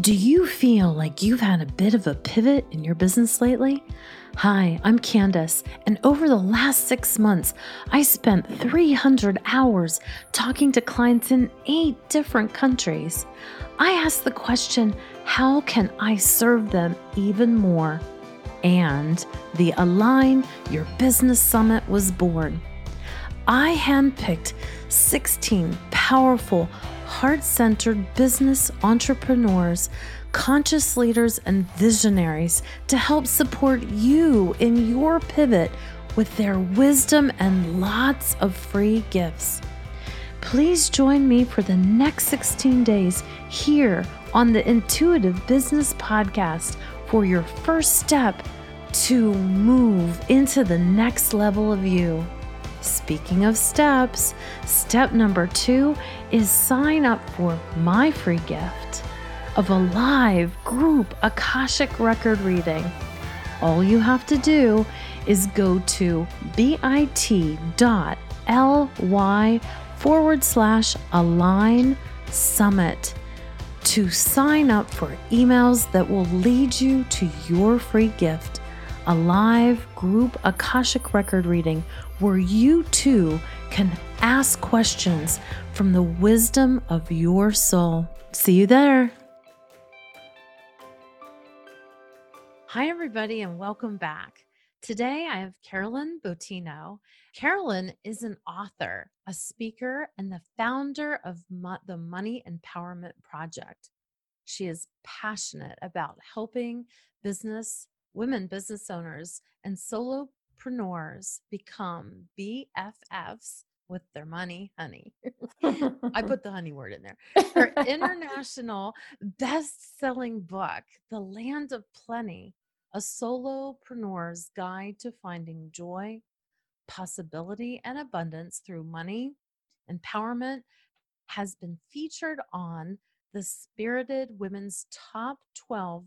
Do you feel like you've had a bit of a pivot in your business lately? Hi, I'm Candace, and over the last six months, I spent 300 hours talking to clients in eight different countries. I asked the question how can I serve them even more? And the Align Your Business Summit was born. I handpicked 16 powerful, heart centered business entrepreneurs, conscious leaders, and visionaries to help support you in your pivot with their wisdom and lots of free gifts. Please join me for the next 16 days here on the Intuitive Business Podcast for your first step to move into the next level of you. Speaking of steps, step number two is sign up for my free gift of a live group Akashic record reading. All you have to do is go to bit.ly forward slash align summit to sign up for emails that will lead you to your free gift a live group Akashic record reading where you too can ask questions from the wisdom of your soul. See you there. Hi, everybody, and welcome back. Today I have Carolynn Bottino. Carolynn is an author, a speaker, and the founder of Mo- the Money Empowerment Project. She is passionate about helping business women business owners and solopreneurs become BFFs with their money, honey. I put the honey word in there. Her international best selling book, The Land of Plenty A Solopreneur's Guide to Finding Joy, Possibility, and Abundance Through Money Empowerment, has been featured on the Spirited Women's Top 12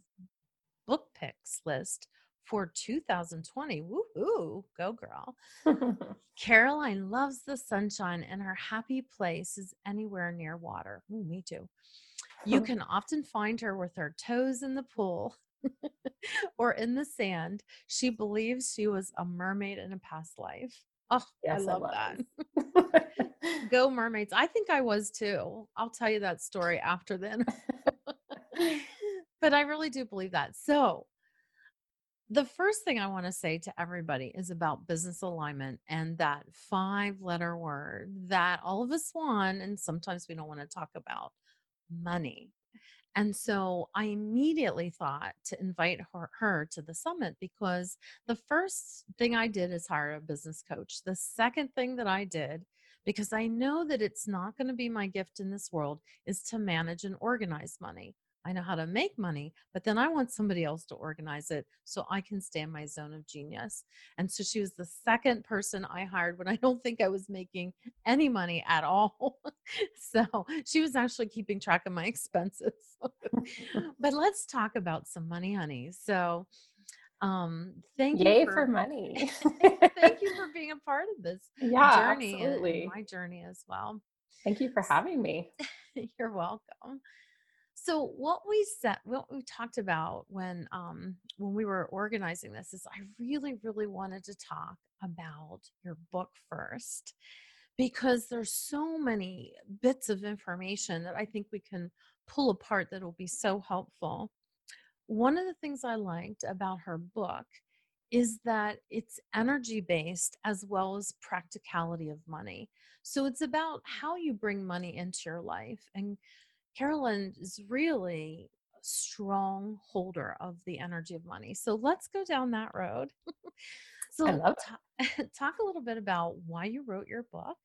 book picks list for 2020. Woohoo, go girl. Caroline loves the sunshine and her happy place is anywhere near water. Ooh, me too. You can often find her with her toes in the pool or in the sand. She believes she was a mermaid in a past life. Oh, yes, I love I that. Go mermaids. I think I was too. I'll tell you that story after then but I really do believe that. So, the first thing I want to say to everybody is about business alignment and that five letter word that all of us want, and sometimes we don't want to talk about money. And so I immediately thought to invite her, her, to the summit because the first thing I did is hire a business coach. The second thing that I did, because I know that it's not going to be my gift in this world, is to manage and organize money. I know how to make money, but then I want somebody else to organize it so I can stay in my zone of genius. And so she was the second person I hired when I don't think I was making any money at all. so she was actually keeping track of my expenses. but let's talk about some money, honey. So um thank Yay you for, for money. thank you for being a part of this yeah, journey absolutely. my journey as well. Thank you for having me. You're welcome. So what we said, what we talked about when um, when we were organizing this is, I really, really wanted to talk about your book first, because there's so many bits of information that I think we can pull apart that will be so helpful. One of the things I liked about her book is that it's energy based as well as practicality of money. So it's about how you bring money into your life and Carolynn is really a strong holder of the energy of money. So let's go down that road. so t- talk a little bit about why you wrote your book,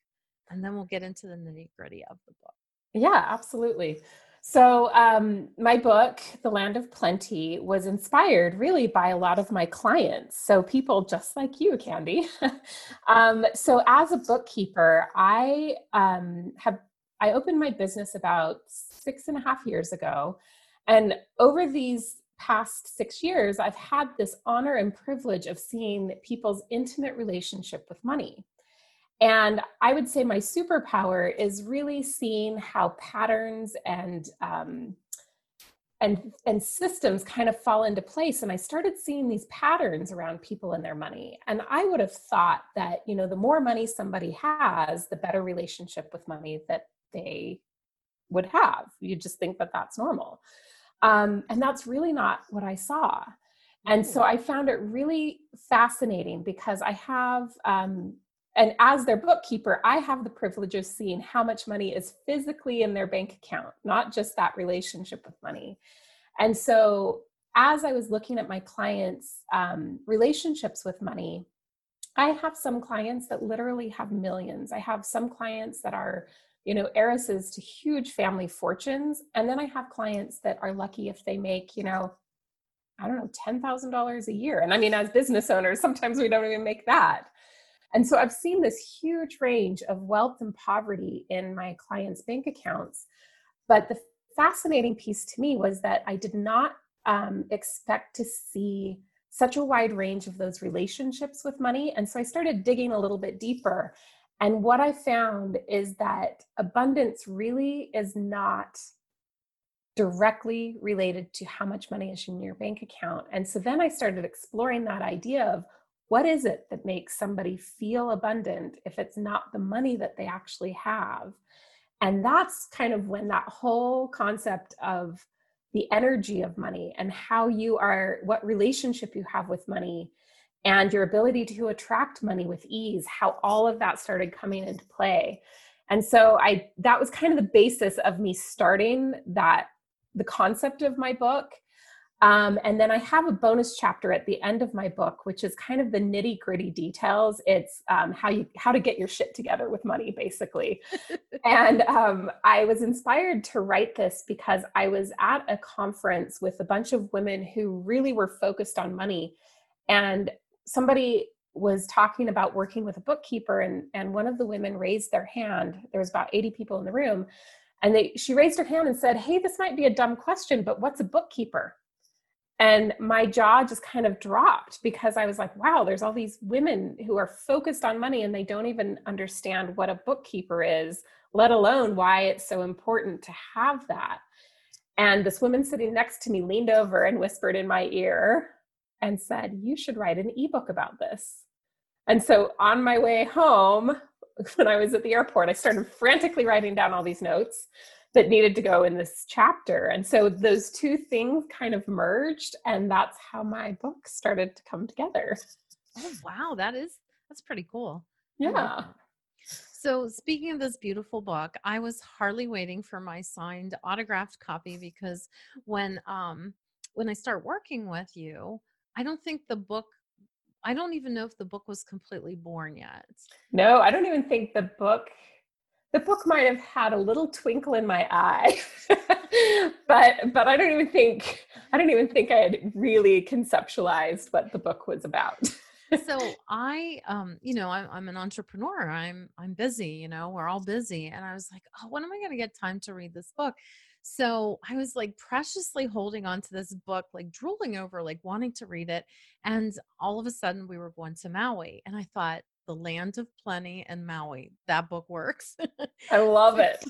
and then we'll get into the nitty gritty of the book. Yeah, absolutely. So, um, my book, The Land of Plenty, was inspired really by a lot of my clients. So, people just like you, Candy. um, so, as a bookkeeper, I um, have I opened my business about six and a half years ago. And over these past six years, I've had this honor and privilege of seeing people's intimate relationship with money. And I would say my superpower is really seeing how patterns and um, and and systems kind of fall into place and i started seeing these patterns around people and their money and i would have thought that you know the more money somebody has the better relationship with money that they would have you just think that that's normal um, and that's really not what i saw and so i found it really fascinating because i have um, and as their bookkeeper, I have the privilege of seeing how much money is physically in their bank account, not just that relationship with money. And so, as I was looking at my clients' um, relationships with money, I have some clients that literally have millions. I have some clients that are, you know, heiresses to huge family fortunes. And then I have clients that are lucky if they make, you know, I don't know, $10,000 a year. And I mean, as business owners, sometimes we don't even make that. And so I've seen this huge range of wealth and poverty in my clients' bank accounts. But the fascinating piece to me was that I did not um, expect to see such a wide range of those relationships with money. And so I started digging a little bit deeper. And what I found is that abundance really is not directly related to how much money is in your bank account. And so then I started exploring that idea of what is it that makes somebody feel abundant if it's not the money that they actually have and that's kind of when that whole concept of the energy of money and how you are what relationship you have with money and your ability to attract money with ease how all of that started coming into play and so i that was kind of the basis of me starting that the concept of my book um, and then I have a bonus chapter at the end of my book, which is kind of the nitty gritty details. It's um, how you how to get your shit together with money, basically. and um, I was inspired to write this because I was at a conference with a bunch of women who really were focused on money, and somebody was talking about working with a bookkeeper, and and one of the women raised their hand. There was about eighty people in the room. And they, she raised her hand and said, Hey, this might be a dumb question, but what's a bookkeeper? and my jaw just kind of dropped because i was like wow there's all these women who are focused on money and they don't even understand what a bookkeeper is let alone why it's so important to have that and this woman sitting next to me leaned over and whispered in my ear and said you should write an ebook about this and so on my way home when i was at the airport i started frantically writing down all these notes that needed to go in this chapter. And so those two things kind of merged, and that's how my book started to come together. Oh, wow. That is, that's pretty cool. Yeah. So, speaking of this beautiful book, I was hardly waiting for my signed autographed copy because when um when I start working with you, I don't think the book I don't even know if the book was completely born yet. No, I don't even think the book the book might have had a little twinkle in my eye but but i don't even think i don't even think i had really conceptualized what the book was about so i um you know I'm, I'm an entrepreneur i'm i'm busy you know we're all busy and i was like oh when am i going to get time to read this book so I was like preciously holding on to this book, like drooling over, like wanting to read it. And all of a sudden, we were going to Maui. And I thought, the Land of Plenty and Maui. That book works. I love it.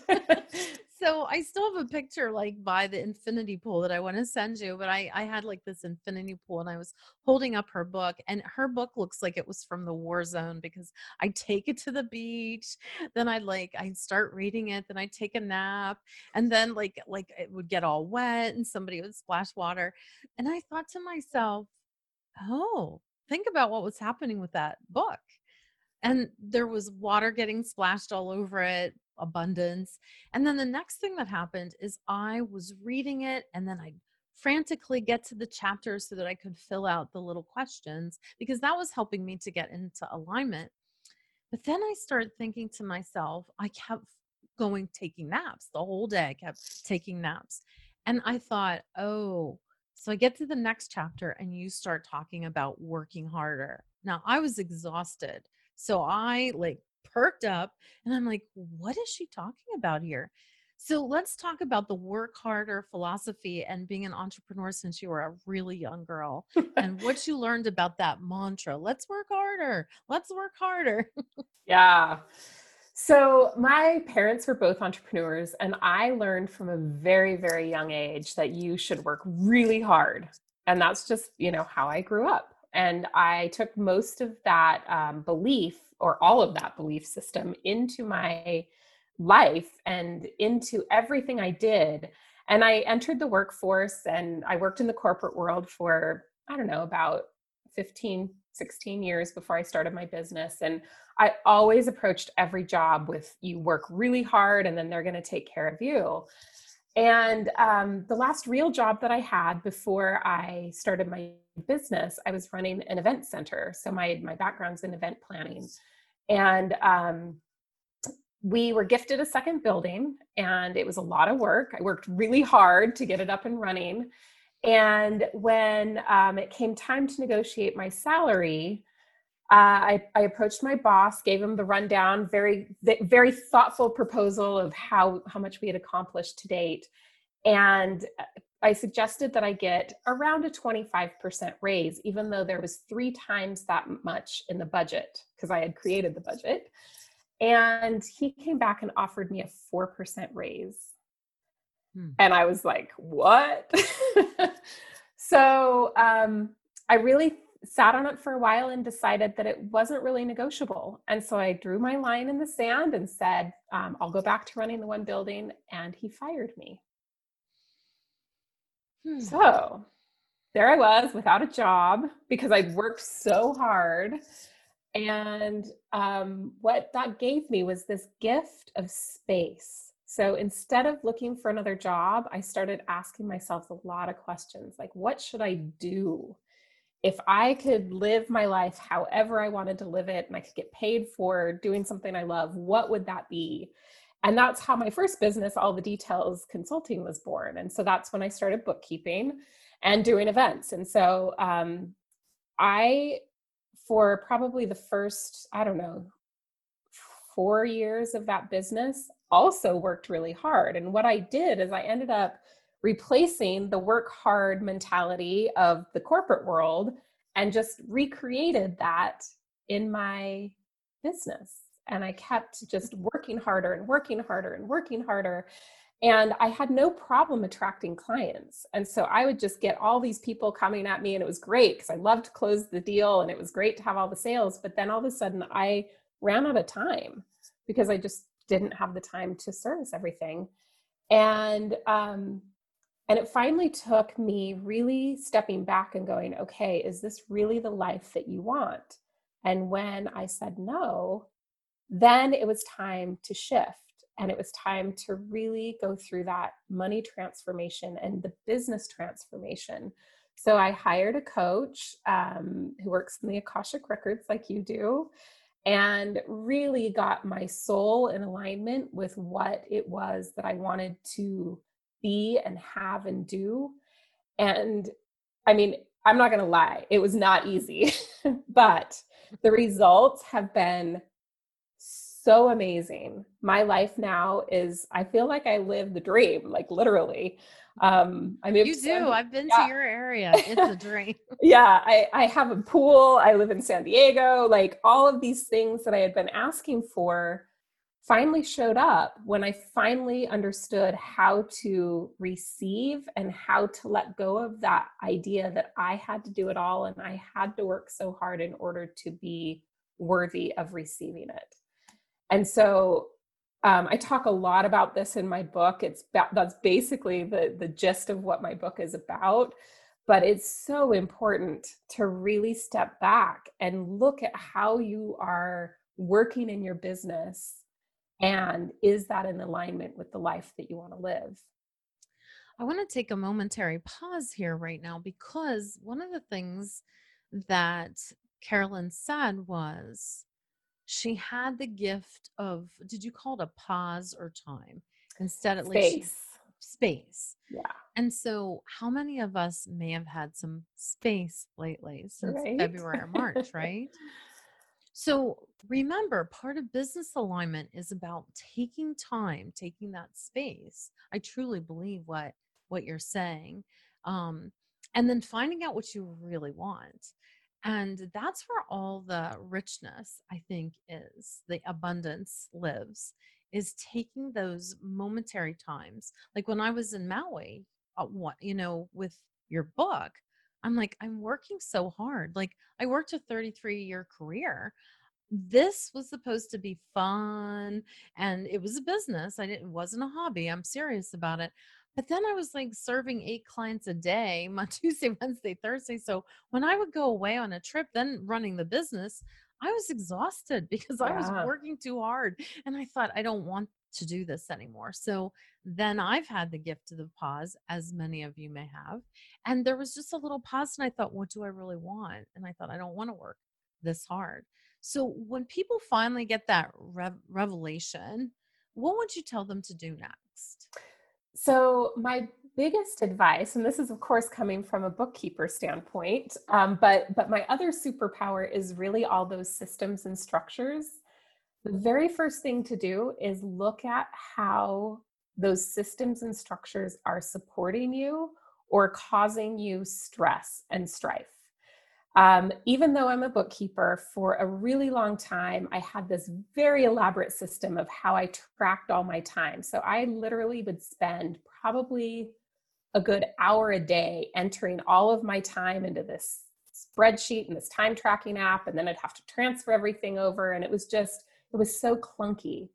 So I still have a picture like by the infinity pool that I want to send you, but I, I had like this infinity pool and I was holding up her book and her book looks like it was from the war zone because I take it to the beach, then I like I start reading it, then I take a nap, and then like like it would get all wet and somebody would splash water. And I thought to myself, oh, think about what was happening with that book and there was water getting splashed all over it abundance. And then the next thing that happened is i was reading it and then i frantically get to the chapters so that i could fill out the little questions because that was helping me to get into alignment. But then i started thinking to myself i kept going taking naps the whole day. I kept taking naps. And i thought oh so i get to the next chapter and you start talking about working harder. Now i was exhausted. So I like perked up and I'm like, what is she talking about here? So let's talk about the work harder philosophy and being an entrepreneur since you were a really young girl and what you learned about that mantra. Let's work harder. Let's work harder. yeah. So, my parents were both entrepreneurs, and I learned from a very, very young age that you should work really hard. And that's just, you know, how I grew up. And I took most of that um, belief or all of that belief system into my life and into everything I did. And I entered the workforce and I worked in the corporate world for, I don't know, about 15, 16 years before I started my business. And I always approached every job with you work really hard and then they're going to take care of you. And um, the last real job that I had before I started my business, I was running an event center. So my my background's in event planning, and um, we were gifted a second building, and it was a lot of work. I worked really hard to get it up and running. And when um, it came time to negotiate my salary, uh, I, I, approached my boss, gave him the rundown, very very thoughtful proposal of how how much we had accomplished to date, and uh, I suggested that I get around a 25% raise, even though there was three times that much in the budget because I had created the budget. And he came back and offered me a 4% raise. Hmm. And I was like, what? so um, I really sat on it for a while and decided that it wasn't really negotiable. And so I drew my line in the sand and said, um, I'll go back to running the one building. And he fired me. Hmm. So there I was without a job because I'd worked so hard. And um, what that gave me was this gift of space. So instead of looking for another job, I started asking myself a lot of questions like, what should I do? if I could live my life however I wanted to live it and I could get paid for doing something I love, what would that be? And that's how my first business, All the Details Consulting, was born. And so that's when I started bookkeeping and doing events. And so um, I, for probably the first, I don't know, four years of that business, also worked really hard. And what I did is I ended up replacing the work hard mentality of the corporate world and just recreated that in my business. And I kept just working harder and working harder and working harder. And I had no problem attracting clients. And so I would just get all these people coming at me, and it was great because I loved to close the deal and it was great to have all the sales. But then all of a sudden, I ran out of time because I just didn't have the time to service everything. And um, and it finally took me really stepping back and going, okay, is this really the life that you want? And when I said no, then it was time to shift. And it was time to really go through that money transformation and the business transformation. So I hired a coach um, who works in the Akashic Records, like you do, and really got my soul in alignment with what it was that I wanted to be and have and do. And I mean, I'm not going to lie, it was not easy, but the results have been so amazing. My life now is, I feel like I live the dream, like literally. Um, I mean, you do. I've been yeah. to your area. It's a dream. yeah, I, I have a pool. I live in San Diego. Like all of these things that I had been asking for finally showed up when I finally understood how to receive and how to let go of that idea that I had to do it all and I had to work so hard in order to be worthy of receiving it. And so um, I talk a lot about this in my book. It's that's basically the the gist of what my book is about. But it's so important to really step back and look at how you are working in your business and is that in alignment with the life that you want to live? I want to take a momentary pause here right now because one of the things that Carolynn said was she had the gift of, did you call it a pause or time? Instead, at space. least space. Yeah. And so, how many of us may have had some space lately since right? February or March, right? So remember, part of business alignment is about taking time, taking that space. I truly believe what what you're saying. Um, and then finding out what you really want. And that's where all the richness, I think, is the abundance lives, is taking those momentary times. Like when I was in Maui, uh, what, you know, with your book, I'm like, I'm working so hard. Like I worked a 33 year career. This was supposed to be fun and it was a business. I didn't, it wasn't a hobby. I'm serious about it. But then I was like serving eight clients a day, my Tuesday, Wednesday, Thursday. So when I would go away on a trip, then running the business, I was exhausted because I was working too hard. And I thought, I don't want to do this anymore. So then I've had the gift of the pause, as many of you may have. And there was just a little pause. And I thought, what do I really want? And I thought, I don't want to work this hard. So when people finally get that rev- revelation, what would you tell them to do next? So, my biggest advice, and this is of course coming from a bookkeeper standpoint, um, but but my other superpower is really all those systems and structures. The very first thing to do is look at how those systems and structures are supporting you or causing you stress and strife. Um, even though I'm a bookkeeper, for a really long time, I had this very elaborate system of how I tracked all my time. So I literally would spend probably a good hour a day entering all of my time into this spreadsheet and this time tracking app. And then I'd have to transfer everything over. And it was just, it was so clunky.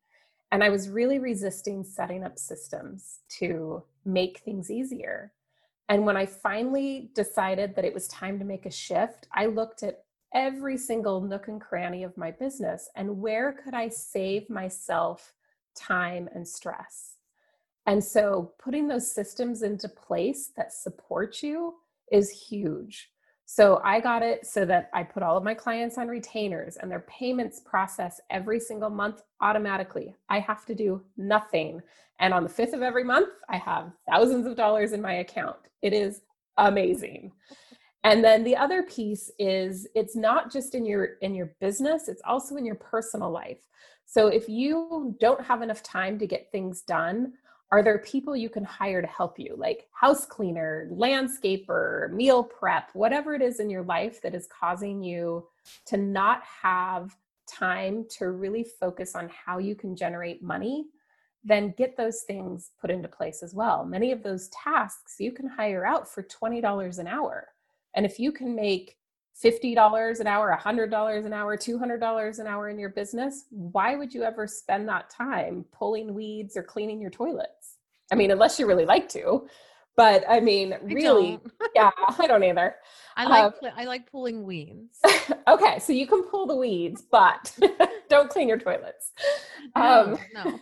And I was really resisting setting up systems to make things easier. And when I finally decided that it was time to make a shift, I looked at every single nook and cranny of my business and where could I save myself time and stress. And so putting those systems into place that support you is huge. So I got it so that I put all of my clients on retainers and their payments process every single month automatically. I have to do nothing. And on the 5th of every month, I have thousands of dollars in my account. It is amazing. And then the other piece is it's not just in your in your business, it's also in your personal life. So if you don't have enough time to get things done, are there people you can hire to help you like house cleaner landscaper meal prep whatever it is in your life that is causing you to not have time to really focus on how you can generate money then get those things put into place as well. Many of those tasks you can hire out for $20 an hour. And if you can make $50 an hour, $100 an hour, $200 an hour in your business, why would you ever spend that time pulling weeds or cleaning your toilets? I mean, unless you really like to. But I mean, I really, yeah, I don't either. I like Um, I like pulling weeds. okay, so you can pull the weeds, but don't clean your toilets. No, Um, no.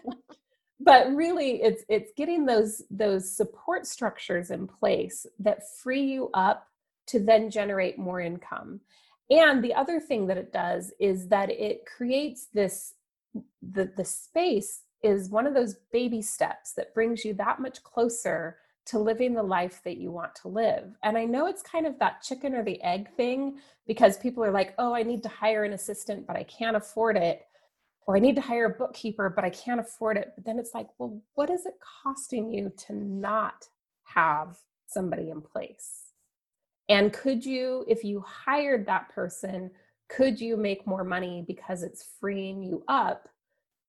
but really it's it's getting those those support structures in place that free you up to then generate more income and the other thing that it does is that it creates this the the space is one of those baby steps that brings you that much closer to living the life that you want to live and i know it's kind of that chicken or the egg thing because people are like oh i need to hire an assistant but i can't afford it or I need to hire a bookkeeper, but I can't afford it. But then it's like, well, what is it costing you to not have somebody in place? And could you, if you hired that person, could you make more money because it's freeing you up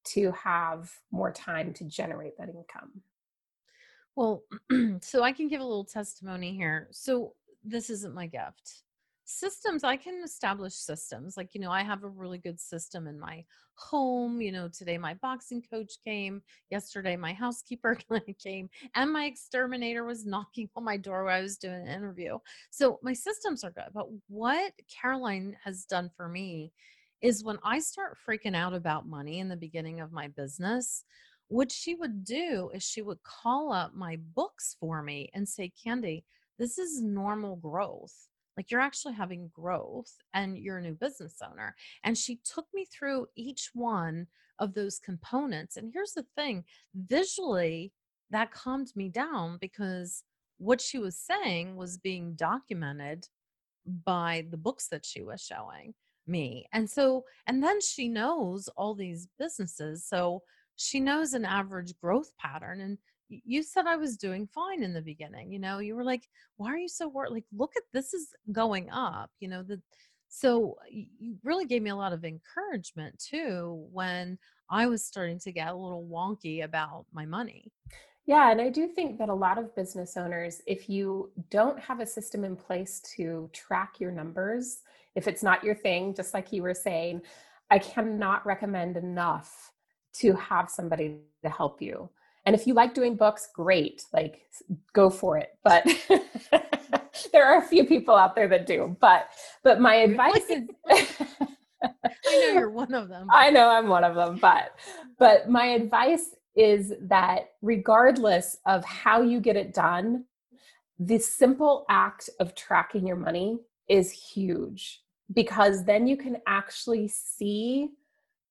to have more time to generate that income? Well, so I can give a little testimony here. So this isn't my gift. Systems, I can establish systems. Like, you know, I have a really good system in my home. You know, today my boxing coach came, yesterday my housekeeper came, and my exterminator was knocking on my door while I was doing an interview. So my systems are good. But what Caroline has done for me is when I start freaking out about money in the beginning of my business, what she would do is she would call up my books for me and say, Candy, this is normal growth. Like you're actually having growth and you're a new business owner. And she took me through each one of those components. And here's the thing visually, that calmed me down because what she was saying was being documented by the books that she was showing me. And so, and then she knows all these businesses. So she knows an average growth pattern. And you said I was doing fine in the beginning. You know, you were like, why are you so worried? Like, look at this is going up, you know, the So you really gave me a lot of encouragement too when I was starting to get a little wonky about my money. Yeah, and I do think that a lot of business owners, if you don't have a system in place to track your numbers, if it's not your thing, just like you were saying, I cannot recommend enough to have somebody to help you. And if you like doing books, great, like go for it. But there are a few people out there that do. But but my advice is I know you're one of them. I know I'm one of them, but but my advice is that regardless of how you get it done, the simple act of tracking your money is huge because then you can actually see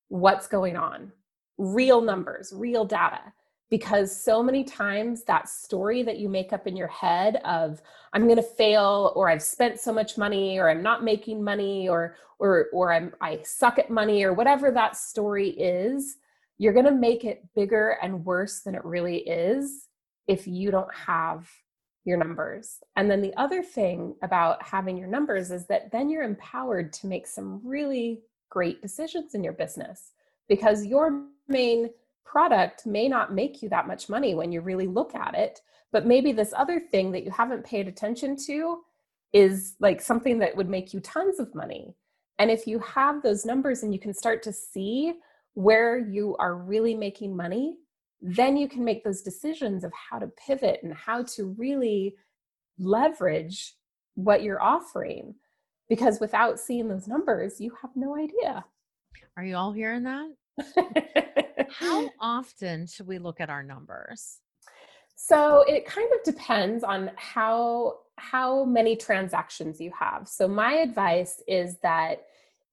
what's going on real numbers, real data. Because so many times that story that you make up in your head of I'm going to fail, or I've spent so much money, or I'm not making money, or or or I'm I suck at money, or whatever that story is, you're going to make it bigger and worse than it really is if you don't have your numbers. And then the other thing about having your numbers is that then you're empowered to make some really great decisions in your business because your main product may not make you that much money when you really look at it. But maybe this other thing that you haven't paid attention to is like something that would make you tons of money. And if you have those numbers and you can start to see where you are really making money, then you can make those decisions of how to pivot and how to really leverage what you're offering. Because without seeing those numbers, you have no idea. Are you all hearing that? how often should we look at our numbers? So it kind of depends on how how many transactions you have. So my advice is that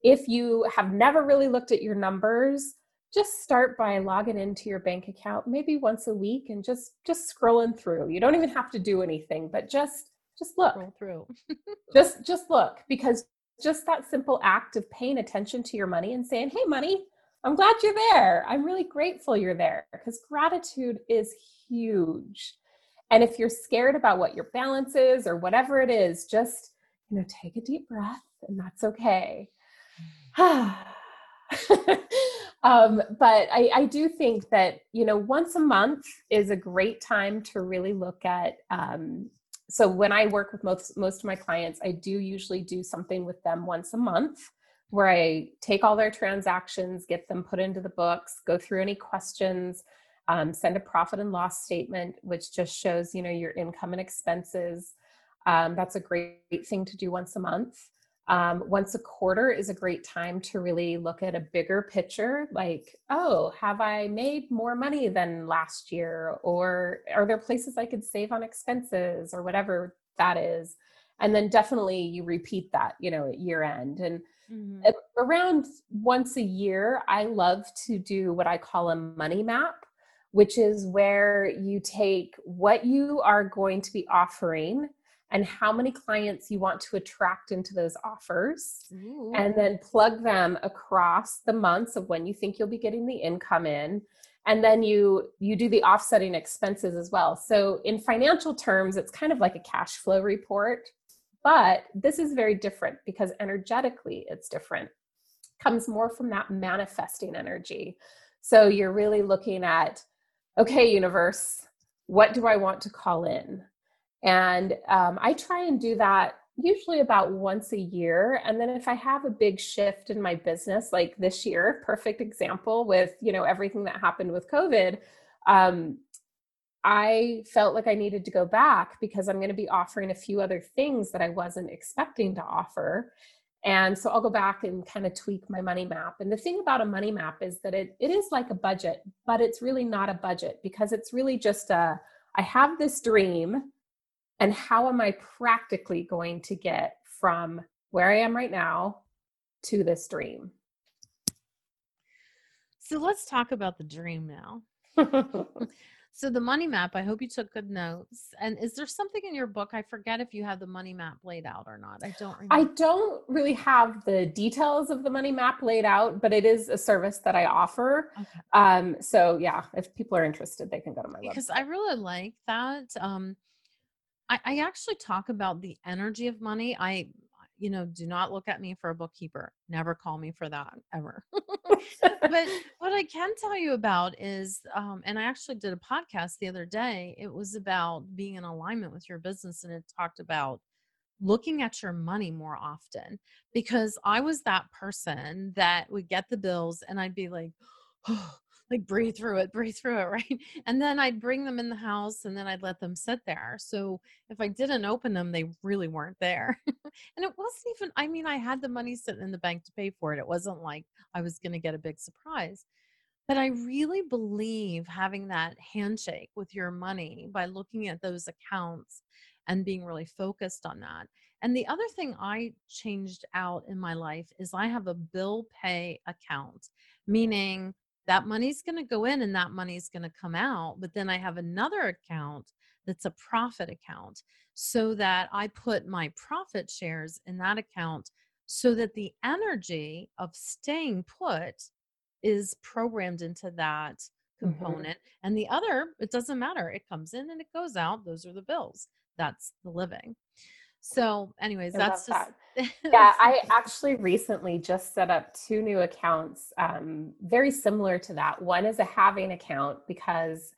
if you have never really looked at your numbers, just start by logging into your bank account maybe once a week and just just scrolling through. You don't even have to do anything, but just just look. Scroll through. just just look because just that simple act of paying attention to your money and saying, "Hey money, I'm glad you're there. I'm really grateful you're there." Because gratitude is huge. And if you're scared about what your balance is or whatever it is, just you know, take a deep breath and that's okay. um, but I, I, do think that you know once a month is a great time to really look at um, so when i work with most most of my clients i do usually do something with them once a month where i take all their transactions get them put into the books go through any questions um, send a profit and loss statement which just shows you know your income and expenses um, that's a great thing to do once a month um, once a quarter is a great time to really look at a bigger picture like, oh, have I made more money than last year? Or are there places I could save on expenses or whatever that is? And then definitely you repeat that, you know, at year end. And mm-hmm. around once a year, I love to do what I call a money map, which is where you take what you are going to be offering and how many clients you want to attract into those offers Ooh. and then plug them across the months of when you think you'll be getting the income in and then you you do the offsetting expenses as well so in financial terms it's kind of like a cash flow report but this is very different because energetically it's different. Comes more from that manifesting energy. So you're really looking at okay universe what do i want to call in? And um, I try and do that usually about once a year. And then if I have a big shift in my business, like this year, perfect example with, you know, everything that happened with COVID, um, I felt like I needed to go back because I'm going to be offering a few other things that I wasn't expecting to offer. And so I'll go back and kind of tweak my money map. And the thing about a money map is that it, it is like a budget, but it's really not a budget because it's really just a I have this dream and how am I practically going to get from where I am right now to this dream? So let's talk about the dream now. so the money map, I hope you took good notes. And is there something in your book? I forget if you have the money map laid out or not. I don't remember. I don't really have the details of the money map laid out, but it is a service that I offer. Okay. Um, so yeah, if people are interested, they can go to my website. Because I really like that. Um, I, I actually talk about the energy of money. I, you know, do not look at me for a bookkeeper. Never call me for that ever. but what I can tell you about is, um, and I actually did a podcast the other day. It was about being in alignment with your business, and it talked about looking at your money more often because I was that person that would get the bills and I'd be like, oh, like breathe through it, breathe through it, right? And then I'd bring them in the house and then I'd let them sit there. So if I didn't open them, they really weren't there. and it wasn't even, I mean, I had the money sitting in the bank to pay for it. It wasn't like I was going to get a big surprise. But I really believe having that handshake with your money by looking at those accounts and being really focused on that. And the other thing I changed out in my life is I have a bill pay account, meaning that money's going to go in and that money's going to come out. But then I have another account that's a profit account so that I put my profit shares in that account so that the energy of staying put is programmed into that mm-hmm. component. Mm-hmm. And the other, it doesn't matter. It comes in and it goes out. Those are the bills. That's the living. So, anyways, I that's just. That. yeah, I actually recently just set up two new accounts, um, very similar to that. One is a having account because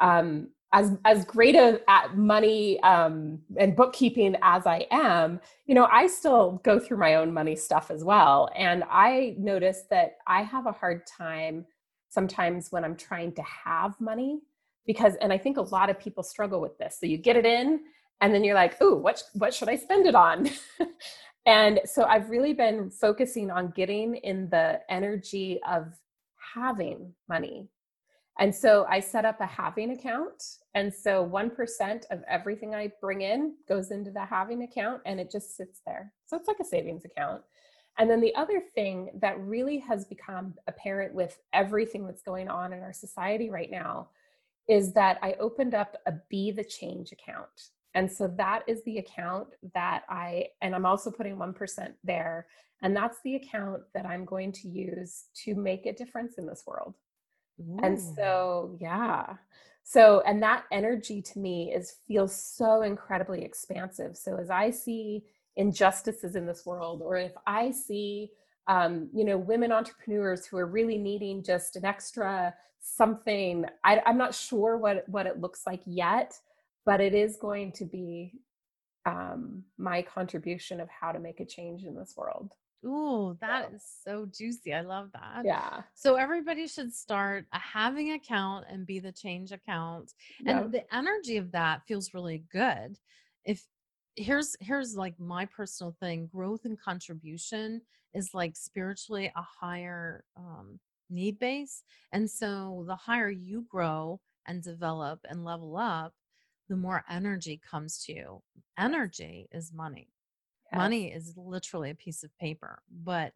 um, as as great a, at money um, and bookkeeping as I am, you know, I still go through my own money stuff as well, and I notice that I have a hard time sometimes when I'm trying to have money because, and I think a lot of people struggle with this. So you get it in, and then you're like, "Ooh, what what should I spend it on?" and so I've really been focusing on getting in the energy of having money. And so I set up a having account. And so 1% of everything I bring in goes into the having account and it just sits there. So it's like a savings account. And then the other thing that really has become apparent with everything that's going on in our society right now is that I opened up a Be the Change account. And so that is the account that I, and I'm also putting 1% there. And that's the account that I'm going to use to make a difference in this world. Ooh. And so, yeah. So, and that energy to me is feels so incredibly expansive. So as I see injustices in this world, or if I see, um, you know, women entrepreneurs who are really needing just an extra something, I, I'm not sure what what it looks like yet, but it is going to be um, my contribution of how to make a change in this world. Ooh, that so. is so juicy. I love that. Yeah. So everybody should start a having account and be the change account. And the energy of that feels really good. If here's here's like my personal thing, growth and contribution is like spiritually a higher um need base. And so the higher you grow and develop and level up, the more energy comes to you. Energy is money. Yes. Money is literally a piece of paper, but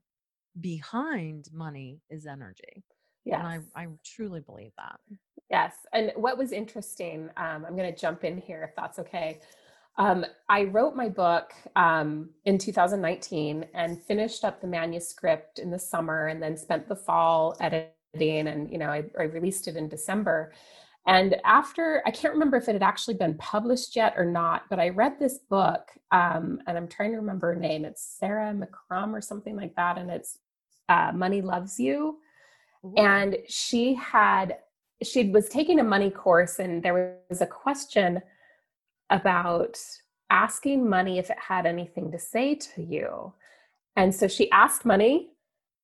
behind money is energy. Yeah. And I, I truly believe that. Yes. And what was interesting, um, I'm going to jump in here if that's okay. Um, I wrote my book um, in 2019 and finished up the manuscript in the summer and then spent the fall editing and, you know, I, I released it in December. And after, I can't remember if it had actually been published yet or not, but I read this book, um, and I'm trying to remember her name. It's Sarah McCrum or something like that, and it's uh, Money Loves You. Ooh. And she had, she was taking a money course, and there was a question about asking money if it had anything to say to you. And so she asked money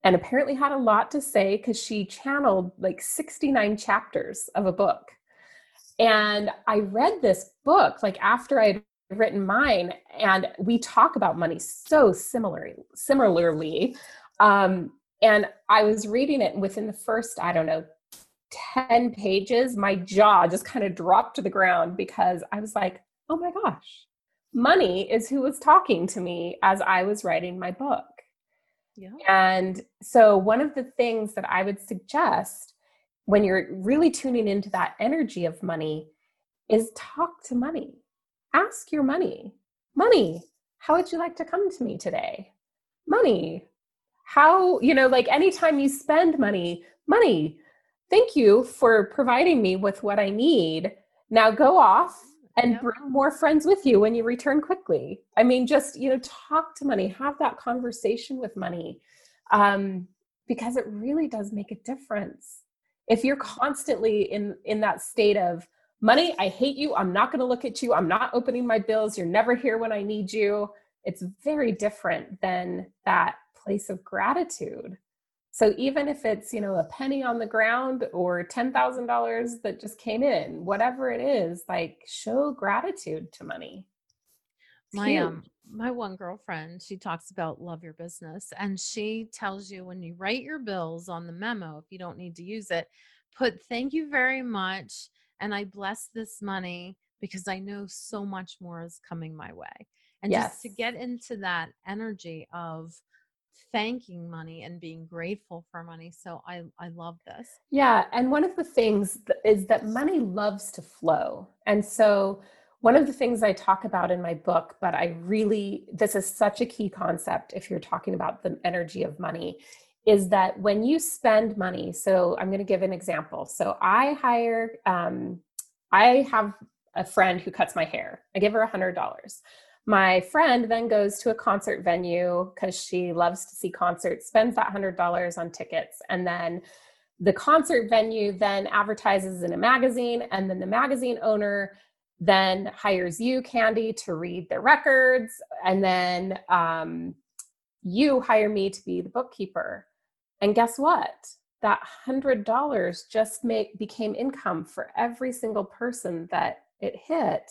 and apparently had a lot to say because she channeled like 69 chapters of a book. And I read this book like after I'd written mine, and we talk about money so similarly. Similarly, um, and I was reading it, and within the first, I don't know, 10 pages, my jaw just kind of dropped to the ground because I was like, oh my gosh, money is who was talking to me as I was writing my book. Yeah. And so, one of the things that I would suggest when you're really tuning into that energy of money is talk to money. Ask your money, money, how would you like to come to me today? Money, how, you know, like anytime you spend money, money, thank you for providing me with what I need. Now go off and bring more friends with you when you return quickly. I mean, just, you know, talk to money, have that conversation with money. Um, because it really does make a difference. If you're constantly in in that state of money, I hate you, I'm not going to look at you, I'm not opening my bills, you're never here when I need you, it's very different than that place of gratitude. So even if it's, you know, a penny on the ground or $10,000 that just came in, whatever it is, like show gratitude to money. It's my huge. um my one girlfriend she talks about love your business and she tells you when you write your bills on the memo if you don't need to use it put thank you very much and i bless this money because i know so much more is coming my way and just to get into that energy of thanking money and being grateful for money so i i love this Yeah, and one of the things is that money loves to flow. And so one of the things I talk about in my book, but I really this is such a key concept if you're talking about the energy of money is that when you spend money, so I'm going to give an example. So I hire um I have a friend who cuts my hair. I give her a hundred dollars. My friend then goes to a concert venue because she loves to see concerts, spends that hundred dollars on tickets, and then the concert venue then advertises in a magazine, and then the magazine owner then hires you, Candy, to read their records, and then um, you hire me to be the bookkeeper. And guess what? That hundred dollars just make became income for every single person that it hit,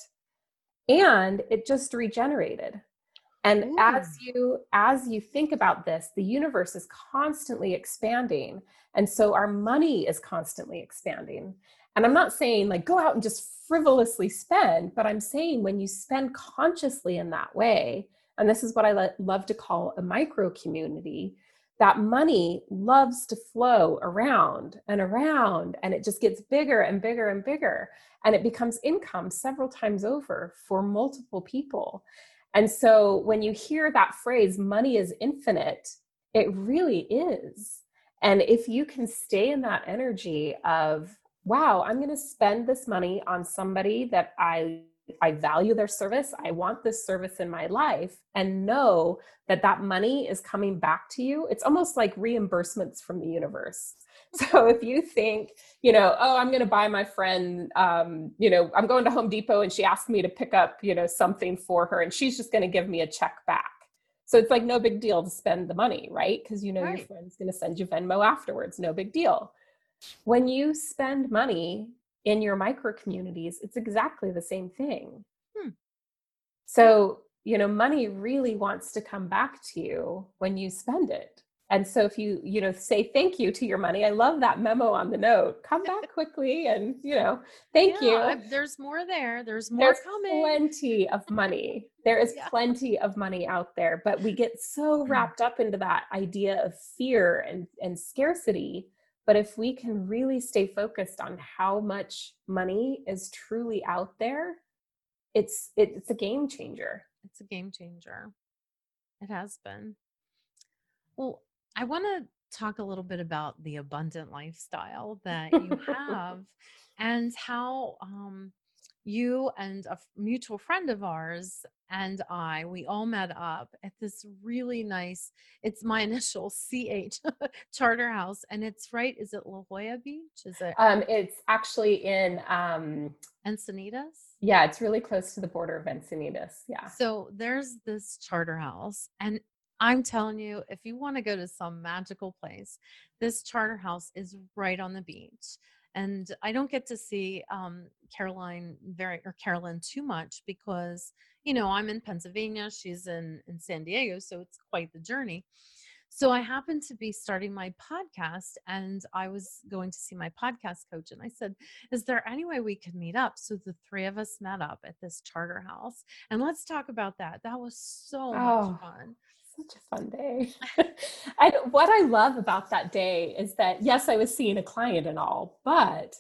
and it just regenerated. And as you as you think about this, the universe is constantly expanding, and so our money is constantly expanding. And I'm not saying like go out and just frivolously spend, but I'm saying when you spend consciously in that way, and this is what I lo- love to call a micro community, that money loves to flow around and around, and it just gets bigger and bigger and bigger, and it becomes income several times over for multiple people. And so when you hear that phrase, money is infinite, it really is. And if you can stay in that energy of, wow, I'm going to spend this money on somebody that I I value their service, I want this service in my life and know that that money is coming back to you. It's almost like reimbursements from the universe. So if you think, you know, oh, I'm going to buy my friend, um, you know, I'm going to Home Depot and she asked me to pick up, you know, something for her and she's just going to give me a check back. So it's like no big deal to spend the money, right? Because you know your friend's going to send you Venmo afterwards, no big deal. When you spend money in your micro communities, it's exactly the same thing. Hmm. So, you know, money really wants to come back to you when you spend it. And so if you, you know, say thank you to your money, I love that memo on the note. Come back quickly and, you know, thank Yeah, you. I- there's more there there's more There's coming plenty of money. There is Yeah. plenty of money out there, but we get so Mm. wrapped up into that idea of fear and, and scarcity. But if we can really stay focused on how much money is truly out there, it's it's a game changer. it's a game changer. It has been. Well, I want to talk a little bit about the abundant lifestyle that you have and how um, you and a mutual friend of ours and I, we all met up at this really nice, it's my initial CH charter house. And it's right, is it La Jolla Beach? Is it Um, it's actually in um, Encinitas? yeah, it's really close to the border of Encinitas. Yeah. So there's this charter house, and I'm telling you, if you want to go to some magical place, this charter house is right on the beach. And I don't get to see um, Caroline very or Carolynn too much because you know I'm in Pennsylvania, she's in in San Diego, so it's quite the journey. So I happened to be starting my podcast, and I was going to see my podcast coach, and I said, "Is there any way we could meet up?" So the three of us met up at this charter house, and let's talk about that. That was so Oh. much fun. Such a fun day. and what I love about that day is that, yes, I was seeing a client and all, but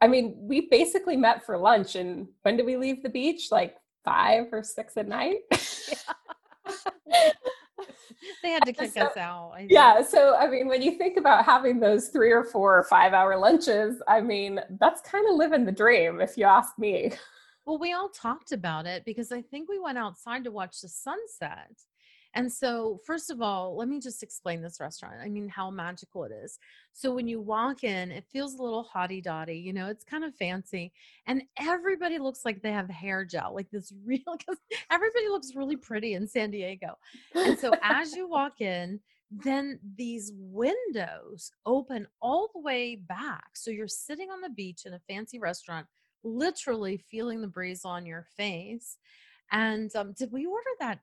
I mean, we basically met for lunch. And when did we leave the beach? Like five or six at night? They had to kick so- us out. Yeah. So, I mean, when you think about having those three or four or five hour lunches, I mean, that's kind of living the dream, if you ask me. well, we all talked about it because I think we went outside to watch the sunset. And so, first of all, let me just explain this restaurant. I mean, how magical it is. So, when you walk in, it feels a little hotty dotty, you know, it's kind of fancy. And everybody looks like they have hair gel, like this real, because everybody looks really pretty in San Diego. And so, as you walk in, then these windows open all the way back. So, you're sitting on the beach in a fancy restaurant, literally feeling the breeze on your face. And um, did we order that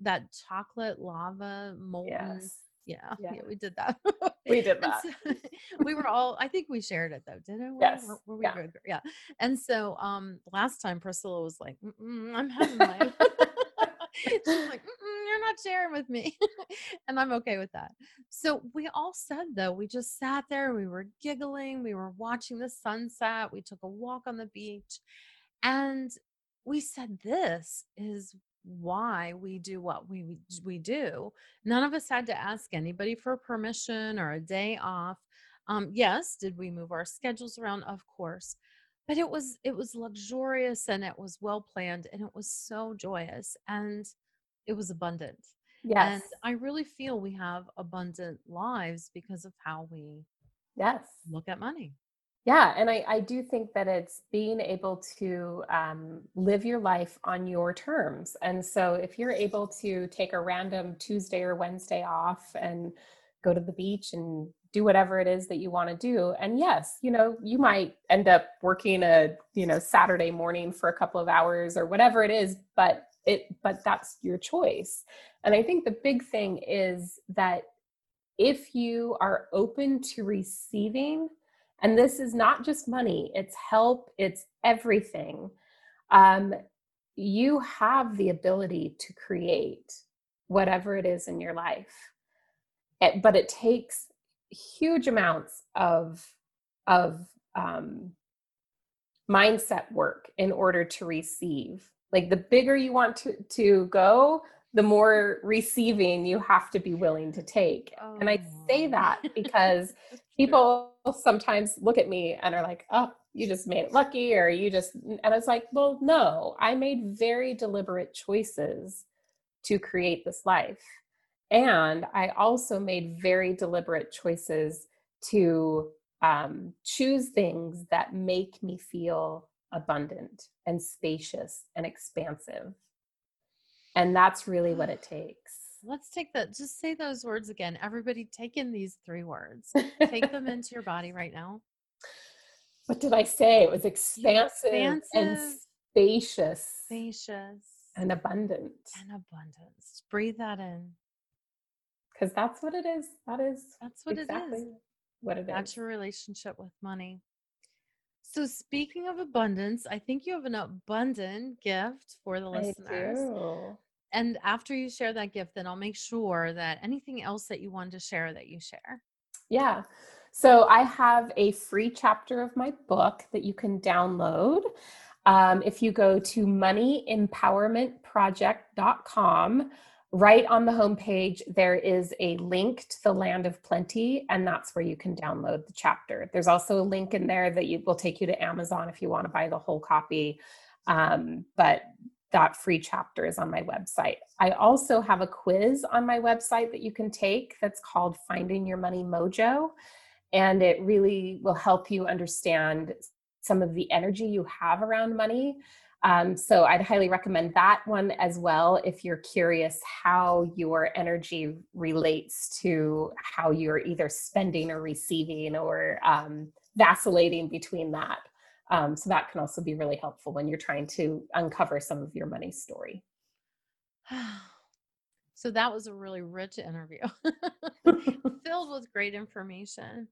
that chocolate lava molten. Yes. Yeah, yeah, yeah, we did that. we did that. So, we were all. I think we shared it though, didn't we? Yes. Were, were we yeah. good? Yeah. And so, um, last time Priscilla was like, "I'm having my." She's like, "You're not sharing with me," and I'm okay with that. So we all said though, we just sat there, we were giggling, we were watching the sunset, we took a walk on the beach, and we said, "This is why we do what we we do. None of us had to ask anybody for permission or a day off. Um, yes, did we move our schedules around? Of course, but it was it was luxurious and it was well planned and it was so joyous and it was abundant. Yes, and I really feel we have abundant lives because of how we yes look at money. Yeah, and I, I do think that it's being able to um, live your life on your terms. And so if you're able to take a random Tuesday or Wednesday off and go to the beach and do whatever it is that you want to do and yes you know you might end up working a you know saturday morning for a couple of hours or whatever it is but it but that's your choice and i think the big thing is that if you are open to receiving and this is not just money, it's help, it's everything. Um, you have the ability to create whatever it is in your life. It, but it takes huge amounts of, of um, mindset work in order to receive. Like the bigger you want to, to go, the more receiving you have to be willing to take. Oh. And I say that because people sometimes look at me and are like, oh, you just made it lucky, or you just, and I was like, well, no, I made very deliberate choices to create this life. And I also made very deliberate choices to um, choose things that make me feel abundant and spacious and expansive. And that's really what it takes. Let's take that. Just say those words again. Everybody, take in these three words. take them into your body right now. What did I say? It was expansive, expansive and spacious, spacious, and abundant. And abundance. Breathe that in. Because that's what it is. That is. That's what exactly it is. What it that's is. your relationship with money. So speaking of abundance, I think you have an abundant gift for the listeners. And after you share that gift, then I'll make sure that anything else that you want to share that you share. Yeah. So I have a free chapter of my book that you can download. Um, if you go to moneyempowermentproject.com, right on the homepage, there is a link to the Land of Plenty, and that's where you can download the chapter. There's also a link in there that you, will take you to Amazon if you want to buy the whole copy. Um, but that free chapter is on my website. I also have a quiz on my website that you can take that's called Finding Your Money Mojo. And it really will help you understand some of the energy you have around money. Um, so I'd highly recommend that one as well if you're curious how your energy relates to how you're either spending or receiving or um, vacillating between that. Um, so that can also be really helpful when you're trying to uncover some of your money story. so that was a really rich interview filled with great information.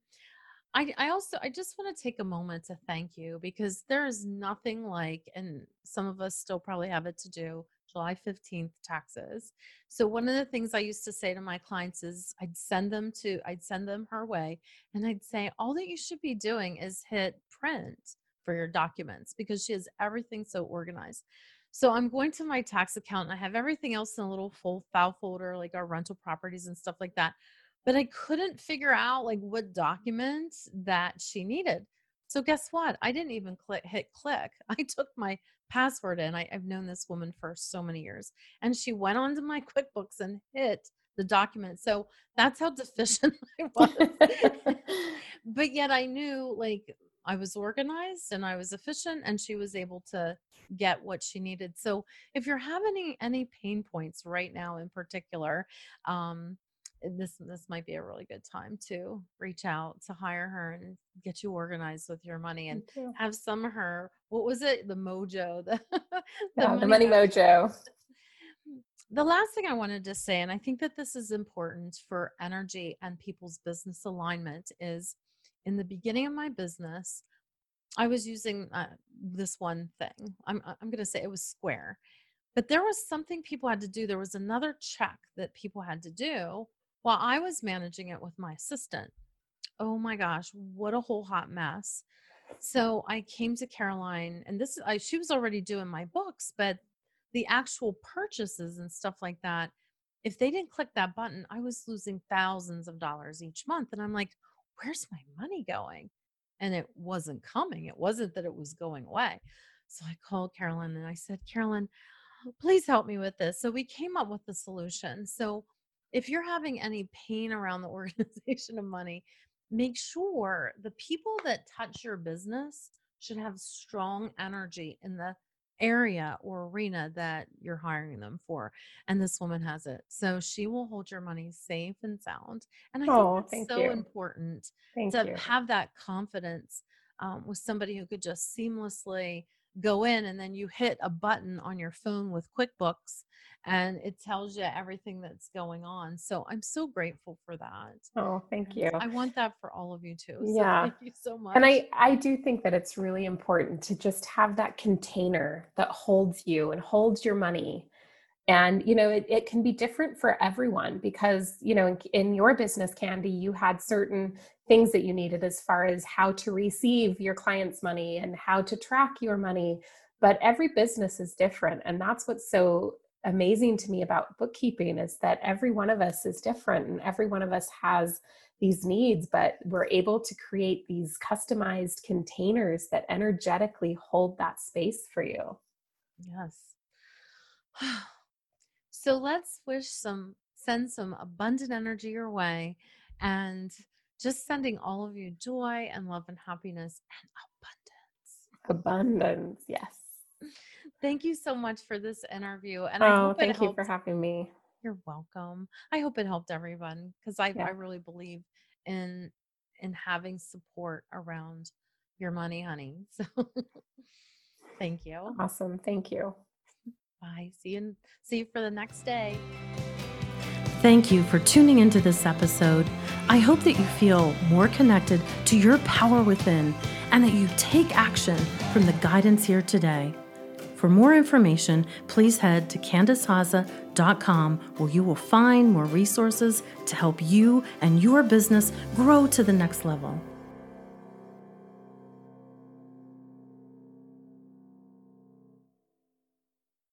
I, I also I just want to take a moment to thank you because there is nothing like and some of us still probably have it to do July 15th taxes. So one of the things I used to say to my clients is I'd send them to I'd send them her way and I'd say all that you should be doing is hit print for your documents because she has everything so organized. So I'm going to my tax account and I have everything else in a little full file folder, like our rental properties and stuff like that. But I couldn't figure out like what documents that she needed. So guess what? I didn't even click hit click. I took my password in. I, have known this woman for so many years, and she went onto my QuickBooks and hit the document. So that's how deficient I was. but yet I knew like I was organized and I was efficient, and she was able to get what she needed. So if you're having any, pain points right now in particular, um, this this might be a really good time to reach out to hire her and get you organized with your money and have some of her what was it? The mojo the, the, yeah, money, the money mojo. the last thing i wanted to say and i think that this is important for energy and people's business alignment is in the beginning of my business i was using uh, this one thing. I'm, I'm going to say it was square. But there was something people had to do. There was another check that people had to do while I was managing it with my assistant. Oh my gosh, what a whole hot mess. So I came to Caroline, and this I, she was already doing my books, but the actual purchases and stuff like that, if they didn't click that button, I was losing thousands of dollars each month. And I'm like, where's my money going? And it wasn't coming. It wasn't that it was going away. So I called Carolynn and I said, Carolynn, please help me with this. So we came up with the solution. So if you're having any pain around the organization of money, make sure the people that touch your business should have strong energy in the area or arena that you're hiring them for. And this woman has it. So she will hold your money safe and sound. And I oh, think that's so you. important thank to you. have that confidence um, with somebody who could just seamlessly go in and then you hit a button on your phone with QuickBooks and it tells you everything that's going on. So I'm so grateful for that. Oh, thank you. I want that for all of you too. So yeah. Thank you so much. And I, I do think that it's really important to just have that container that holds you and holds your money. And, you know, it, it can be different for everyone because, you know, in, in your business, Candy, you had certain things that you needed as far as how to receive your clients' money and how to track your money. But every business is different. And that's what's so amazing to me about bookkeeping is that every one of us is different and every one of us has these needs, but we're able to create these customized containers that energetically hold that space for you. Yes. So let's wish some, send some abundant energy your way and just sending all of you joy and love and happiness and abundance. Abundance, yes. Thank you so much for this interview. And I oh, thank you for having me. You're welcome. I hope it helped everyone because I, yeah. I really believe in in having support around your money, honey. So thank you. Awesome. Thank you. Bye. See you see you for the next day. Thank you for tuning into this episode. I hope that you feel more connected to your power within and that you take action from the guidance here today. For more information, please head to CandiceHaza.com where you will find more resources to help you and your business grow to the next level.